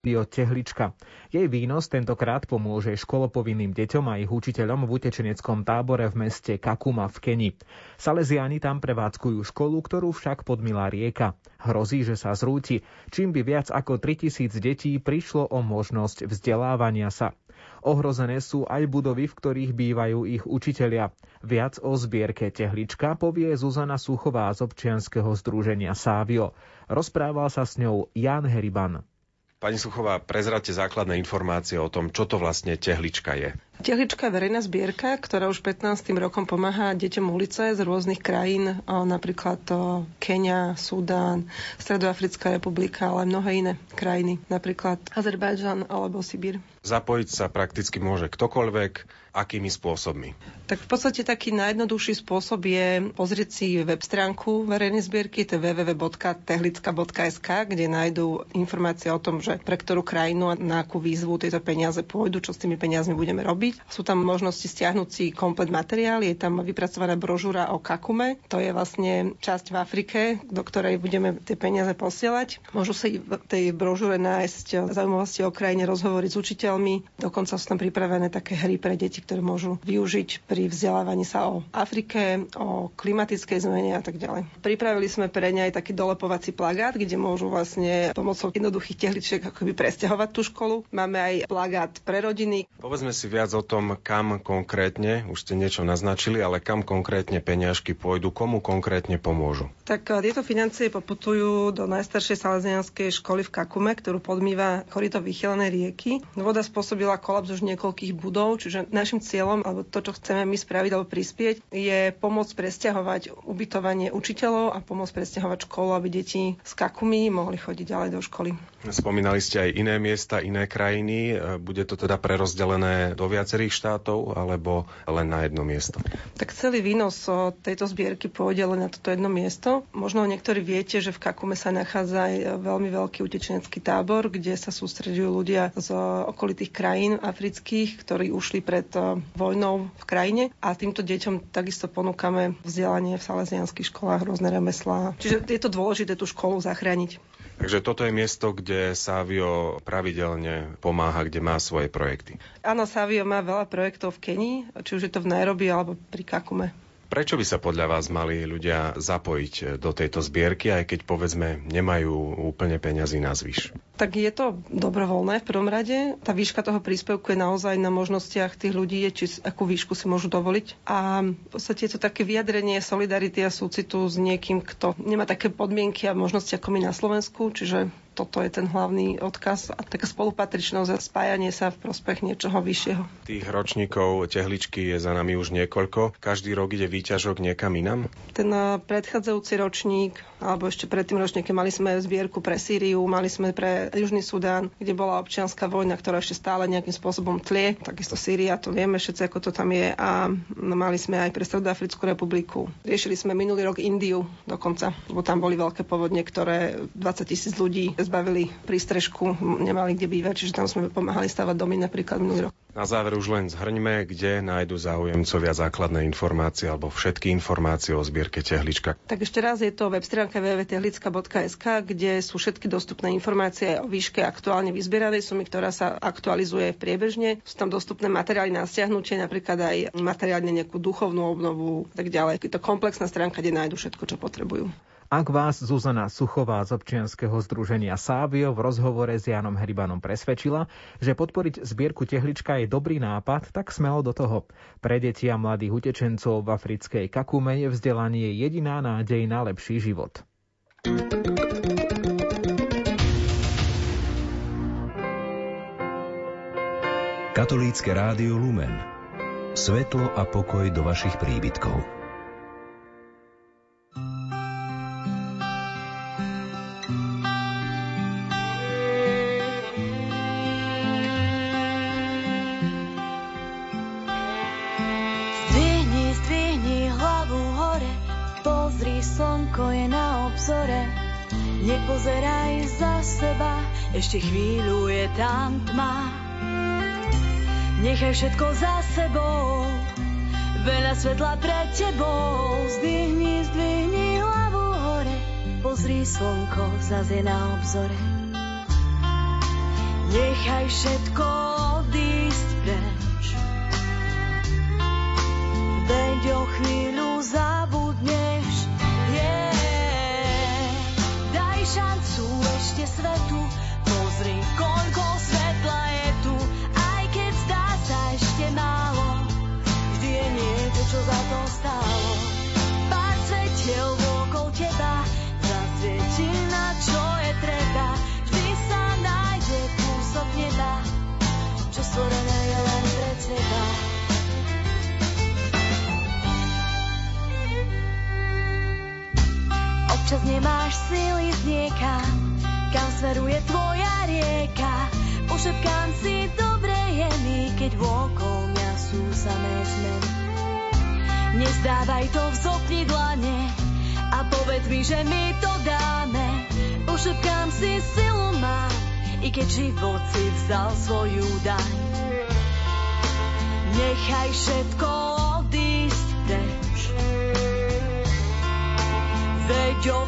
Pio Tehlička. Jej výnos tentokrát pomôže školopovinným deťom a ich učiteľom v utečeneckom tábore v meste Kakuma v Keni. Salesiáni tam prevádzkujú školu, ktorú však podmila rieka. Hrozí, že sa zrúti, čím by viac ako 3000 detí prišlo o možnosť vzdelávania sa. Ohrozené sú aj budovy, v ktorých bývajú ich učitelia. Viac o zbierke Tehlička povie Zuzana Suchová z občianskeho združenia Sávio. Rozprával sa s ňou Jan Heriban. Pani Suchová, prezrate základné informácie o tom, čo to vlastne tehlička je. Tehlička je verejná zbierka, ktorá už 15. rokom pomáha deťom ulice z rôznych krajín, napríklad Kenia, Sudán, Stredoafrická republika, ale mnohé iné krajiny, napríklad Azerbajdžan alebo Sibír. Zapojiť sa prakticky môže ktokoľvek, akými spôsobmi? Tak v podstate taký najjednoduchší spôsob je pozrieť si web stránku verejnej zbierky, to je www.tehlicka.sk, kde nájdú informácie o tom, že pre ktorú krajinu a na akú výzvu tieto peniaze pôjdu, čo s tými peniazmi budeme robiť. Sú tam možnosti stiahnuť si komplet materiál, je tam vypracovaná brožúra o Kakume, to je vlastne časť v Afrike, do ktorej budeme tie peniaze posielať. Môžu sa v tej brožúre nájsť zaujímavosti o krajine, rozhovory s učiteľmi. Dokonca sú tam pripravené také hry pre deti, ktoré môžu využiť pri vzdelávaní sa o Afrike, o klimatickej zmene a tak ďalej. Pripravili sme pre ne aj taký dolepovací plagát, kde môžu vlastne pomocou jednoduchých tehličiek akoby presťahovať tú školu. Máme aj plagát pre rodiny. Povedzme si viac o tom, kam konkrétne, už ste niečo naznačili, ale kam konkrétne peniažky pôjdu, komu konkrétne pomôžu. Tak tieto financie poputujú do najstaršej salesianskej školy v Kakume, ktorú podmýva korito vychylenej rieky. Voda spôsobila kolaps už niekoľkých budov, čiže našim cieľom, alebo to, čo chceme my spraviť alebo prispieť, je pomôcť presťahovať ubytovanie učiteľov a pomôcť presťahovať školu, aby deti z Kakumi mohli chodiť ďalej do školy. Spomínali ste aj iné miesta, iné krajiny. Bude to teda prerozdelené do viacerých štátov alebo len na jedno miesto? Tak celý výnos tejto zbierky pôjde len na toto jedno miesto. Možno niektorí viete, že v Kakume sa nachádza aj veľmi veľký utečenecký tábor, kde sa sústredujú ľudia z okolí okolitých krajín afrických, ktorí ušli pred eh, vojnou v krajine a týmto deťom takisto ponúkame vzdelanie v salesianských školách, rôzne remeslá. Čiže je to dôležité tú školu zachrániť. Takže toto je miesto, kde Savio pravidelne pomáha, kde má svoje projekty. Áno, Savio má veľa projektov v Kenii, či už je to v Nairobi alebo pri Kakume. Prečo by sa podľa vás mali ľudia zapojiť do tejto zbierky, aj keď povedzme nemajú úplne peňazí na zvyš? Tak je to dobrovoľné v prvom rade. Tá výška toho príspevku je naozaj na možnostiach tých ľudí, či akú výšku si môžu dovoliť. A v podstate je to také vyjadrenie solidarity a súcitu s niekým, kto nemá také podmienky a možnosti ako my na Slovensku, čiže toto je ten hlavný odkaz a taká spolupatričnosť a spájanie sa v prospech niečoho vyššieho. Tých ročníkov tehličky je za nami už niekoľko. Každý rok ide výťažok niekam inam? Ten eh, predchádzajúci ročník, alebo ešte pred tým ročníkom, mali sme zbierku pre Sýriu, mali sme pre Južný Sudán, kde bola občianská vojna, ktorá ešte stále nejakým spôsobom tlie. Takisto Sýria, to vieme všetci, ako to tam je. A mali sme aj pre Stredoafrickú republiku. Riešili sme minulý rok Indiu dokonca, lebo tam boli veľké povodne, ktoré 20 tisíc ľudí zbavili prístrežku, nemali kde bývať, čiže tam sme pomáhali stavať domy napríklad minulý rok. Na záver už len zhrňme, kde nájdu záujemcovia základné informácie alebo všetky informácie o zbierke Tehlička. Tak ešte raz je to web stránka www.tehlicka.sk, kde sú všetky dostupné informácie o výške aktuálne vyzbieranej sumy, ktorá sa aktualizuje priebežne. Sú tam dostupné materiály na stiahnutie, napríklad aj materiálne nejakú duchovnú obnovu, tak ďalej. Je to komplexná stránka, kde nájdu všetko, čo potrebujú. Ak vás Zuzana Suchová z občianskeho združenia Sávio v rozhovore s Janom Heribanom presvedčila, že podporiť zbierku tehlička je dobrý nápad, tak smelo do toho. Pre deti a mladých utečencov v africkej Kakume je vzdelanie jediná nádej na lepší život. Katolícke rádio Lumen. Svetlo a pokoj do vašich príbytkov. Nepozeraj za seba, ešte chvíľu je tam tma. Nechaj všetko za sebou, veľa svetla pred tebou. Zdvihni, zdvihni hlavu hore, pozri slnko, zase na obzore. Nechaj všetko Občas nemáš síly z niekam, kam smeruje tvoja rieka. Pošepkám si, dobre je mi, keď vôkol mňa sú samé zmeny. Nezdávaj to, vzopni dlane a povedz mi, že mi to dáme. Pošepkám si, silu mám, i keď život si vzal svoju daň. Nechaj všetko Veď o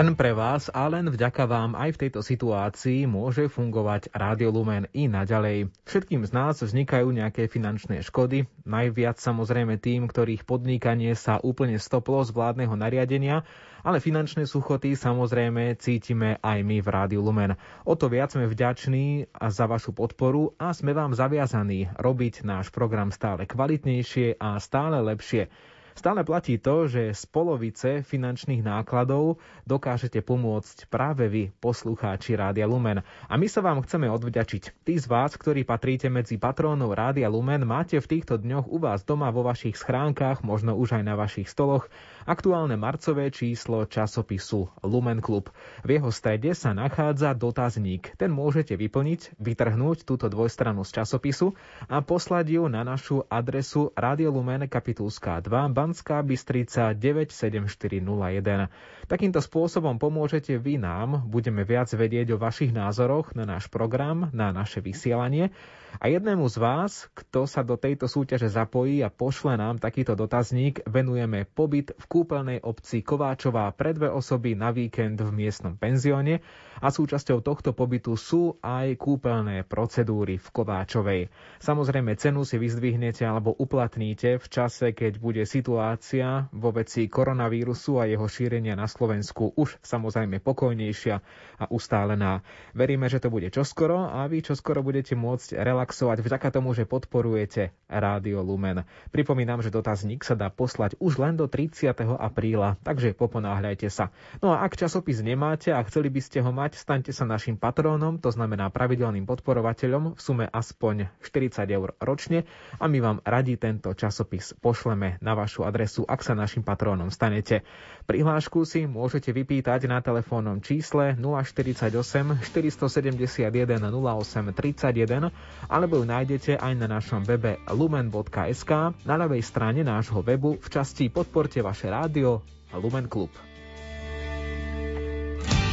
Len pre vás a len vďaka vám aj v tejto situácii môže fungovať Rádio Lumen i naďalej. Všetkým z nás vznikajú nejaké finančné škody, najviac samozrejme tým, ktorých podnikanie sa úplne stoplo z vládneho nariadenia, ale finančné suchoty samozrejme cítime aj my v Rádiu Lumen. O to viac sme vďační za vašu podporu a sme vám zaviazaní robiť náš program stále kvalitnejšie a stále lepšie. Stále platí to, že z polovice finančných nákladov dokážete pomôcť práve vy, poslucháči Rádia Lumen. A my sa vám chceme odvďačiť. Tí z vás, ktorí patríte medzi patrónov Rádia Lumen, máte v týchto dňoch u vás doma vo vašich schránkach, možno už aj na vašich stoloch, aktuálne marcové číslo časopisu Lumen Club. V jeho strede sa nachádza dotazník. Ten môžete vyplniť, vytrhnúť túto dvojstranu z časopisu a poslať ju na našu adresu Radio Lumen Kapitulská 2 Banská Bystrica 97401. Takýmto spôsobom pomôžete vy nám, budeme viac vedieť o vašich názoroch na náš program, na naše vysielanie a jednému z vás, kto sa do tejto súťaže zapojí a pošle nám takýto dotazník, venujeme pobyt v kúpeľnej obci Kováčová pre dve osoby na víkend v miestnom penzióne a súčasťou tohto pobytu sú aj kúpeľné procedúry v Kováčovej. Samozrejme cenu si vyzdvihnete alebo uplatníte v čase, keď bude situácia vo veci koronavírusu a jeho šírenia na Slovensku už samozrejme pokojnejšia a ustálená. Veríme, že to bude čoskoro a vy čoskoro budete môcť relaxovať vďaka tomu, že podporujete Rádio Lumen. Pripomínam, že dotazník sa dá poslať už len do 30. apríla, takže poponáhľajte sa. No a ak časopis nemáte a chceli by ste ho mať, staňte sa našim patrónom, to znamená pravidelným podporovateľom v sume aspoň 40 eur ročne a my vám radi tento časopis pošleme na vašu adresu, ak sa našim patrónom stanete. Prihlášku si môžete vypýtať na telefónnom čísle 048 471 08 31 alebo ju nájdete aj na našom webe lumen.sk na ľavej strane nášho webu v časti Podporte vaše rádio Lumen Klub.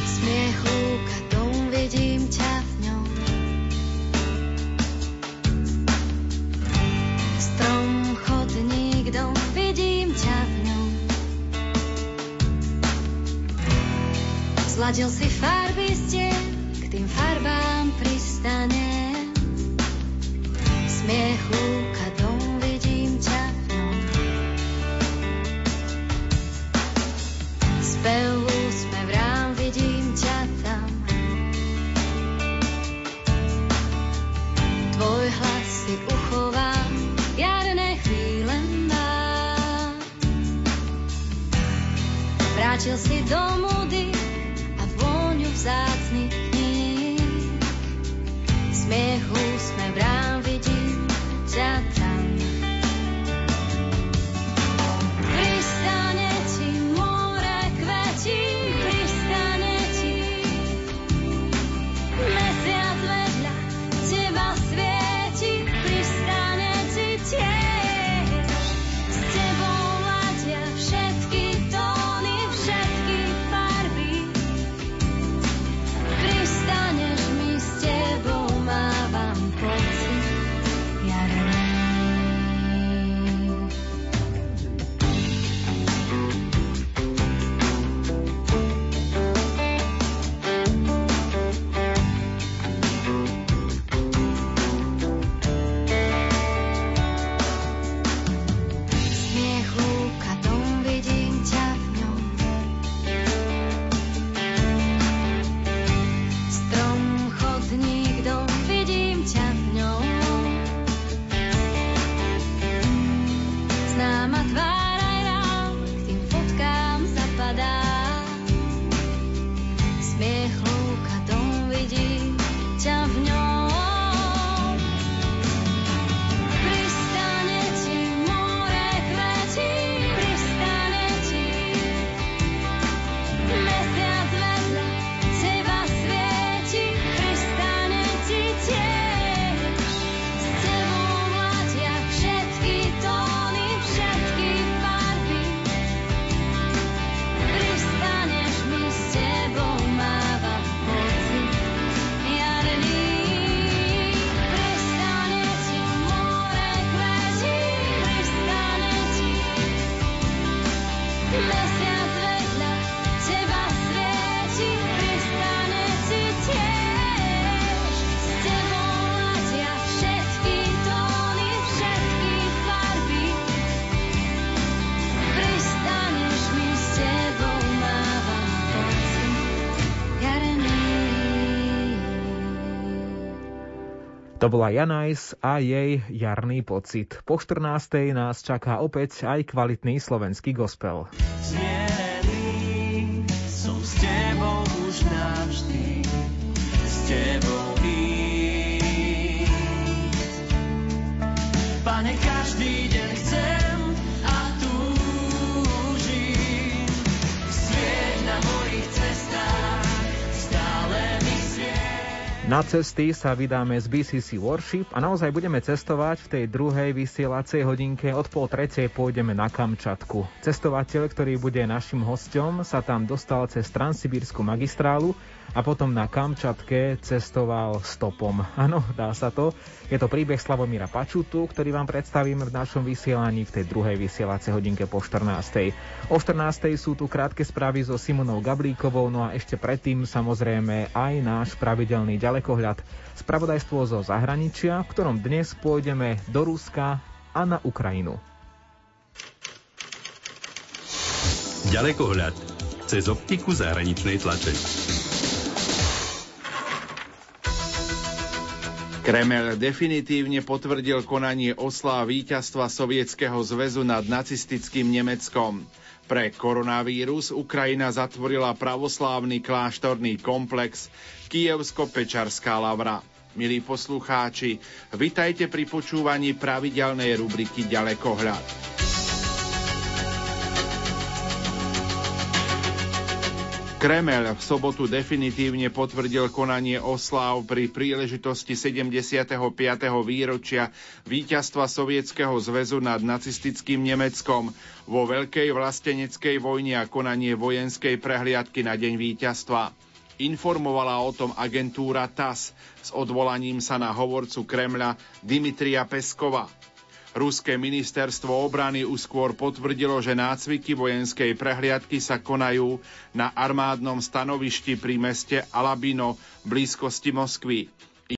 Smiech lúka, dom, vidím ťa. Strom, chodník, vidím ťa. Zladil si farby stien, k tým farbám vrátil si domov. To bola Janajs a jej jarný pocit. Po 14. nás čaká opäť aj kvalitný slovenský gospel. Zmierený Na cesty sa vydáme z BCC Worship a naozaj budeme cestovať v tej druhej vysielacej hodinke. Od pol tretej pôjdeme na Kamčatku. Cestovateľ, ktorý bude našim hosťom, sa tam dostal cez Transsibírsku magistrálu a potom na Kamčatke cestoval stopom. Áno, dá sa to. Je to príbeh Slavomíra Pačutu, ktorý vám predstavím v našom vysielaní v tej druhej vysielacej hodinke po 14. O 14. sú tu krátke správy so Simonou Gablíkovou, no a ešte predtým samozrejme aj náš pravidelný ďalekohľad. Spravodajstvo zo zahraničia, v ktorom dnes pôjdeme do Ruska a na Ukrajinu. Ďalekohľad cez optiku zahraničnej tlače. Kremel definitívne potvrdil konanie osláv víťazstva Sovietskeho zväzu nad nacistickým Nemeckom. Pre koronavírus Ukrajina zatvorila pravoslávny kláštorný komplex Kievsko-Pečarská lavra. Milí poslucháči, vitajte pri počúvaní pravidelnej rubriky Ďalekohľad. Kremel v sobotu definitívne potvrdil konanie osláv pri príležitosti 75. výročia víťazstva Sovietskeho zväzu nad nacistickým Nemeckom vo Veľkej vlasteneckej vojne a konanie vojenskej prehliadky na deň víťazstva. Informovala o tom agentúra TAS s odvolaním sa na hovorcu Kremľa Dimitria Peskova. Ruské ministerstvo obrany už skôr potvrdilo, že nácviky vojenskej prehliadky sa konajú na armádnom stanovišti pri meste Alabino v blízkosti Moskvy.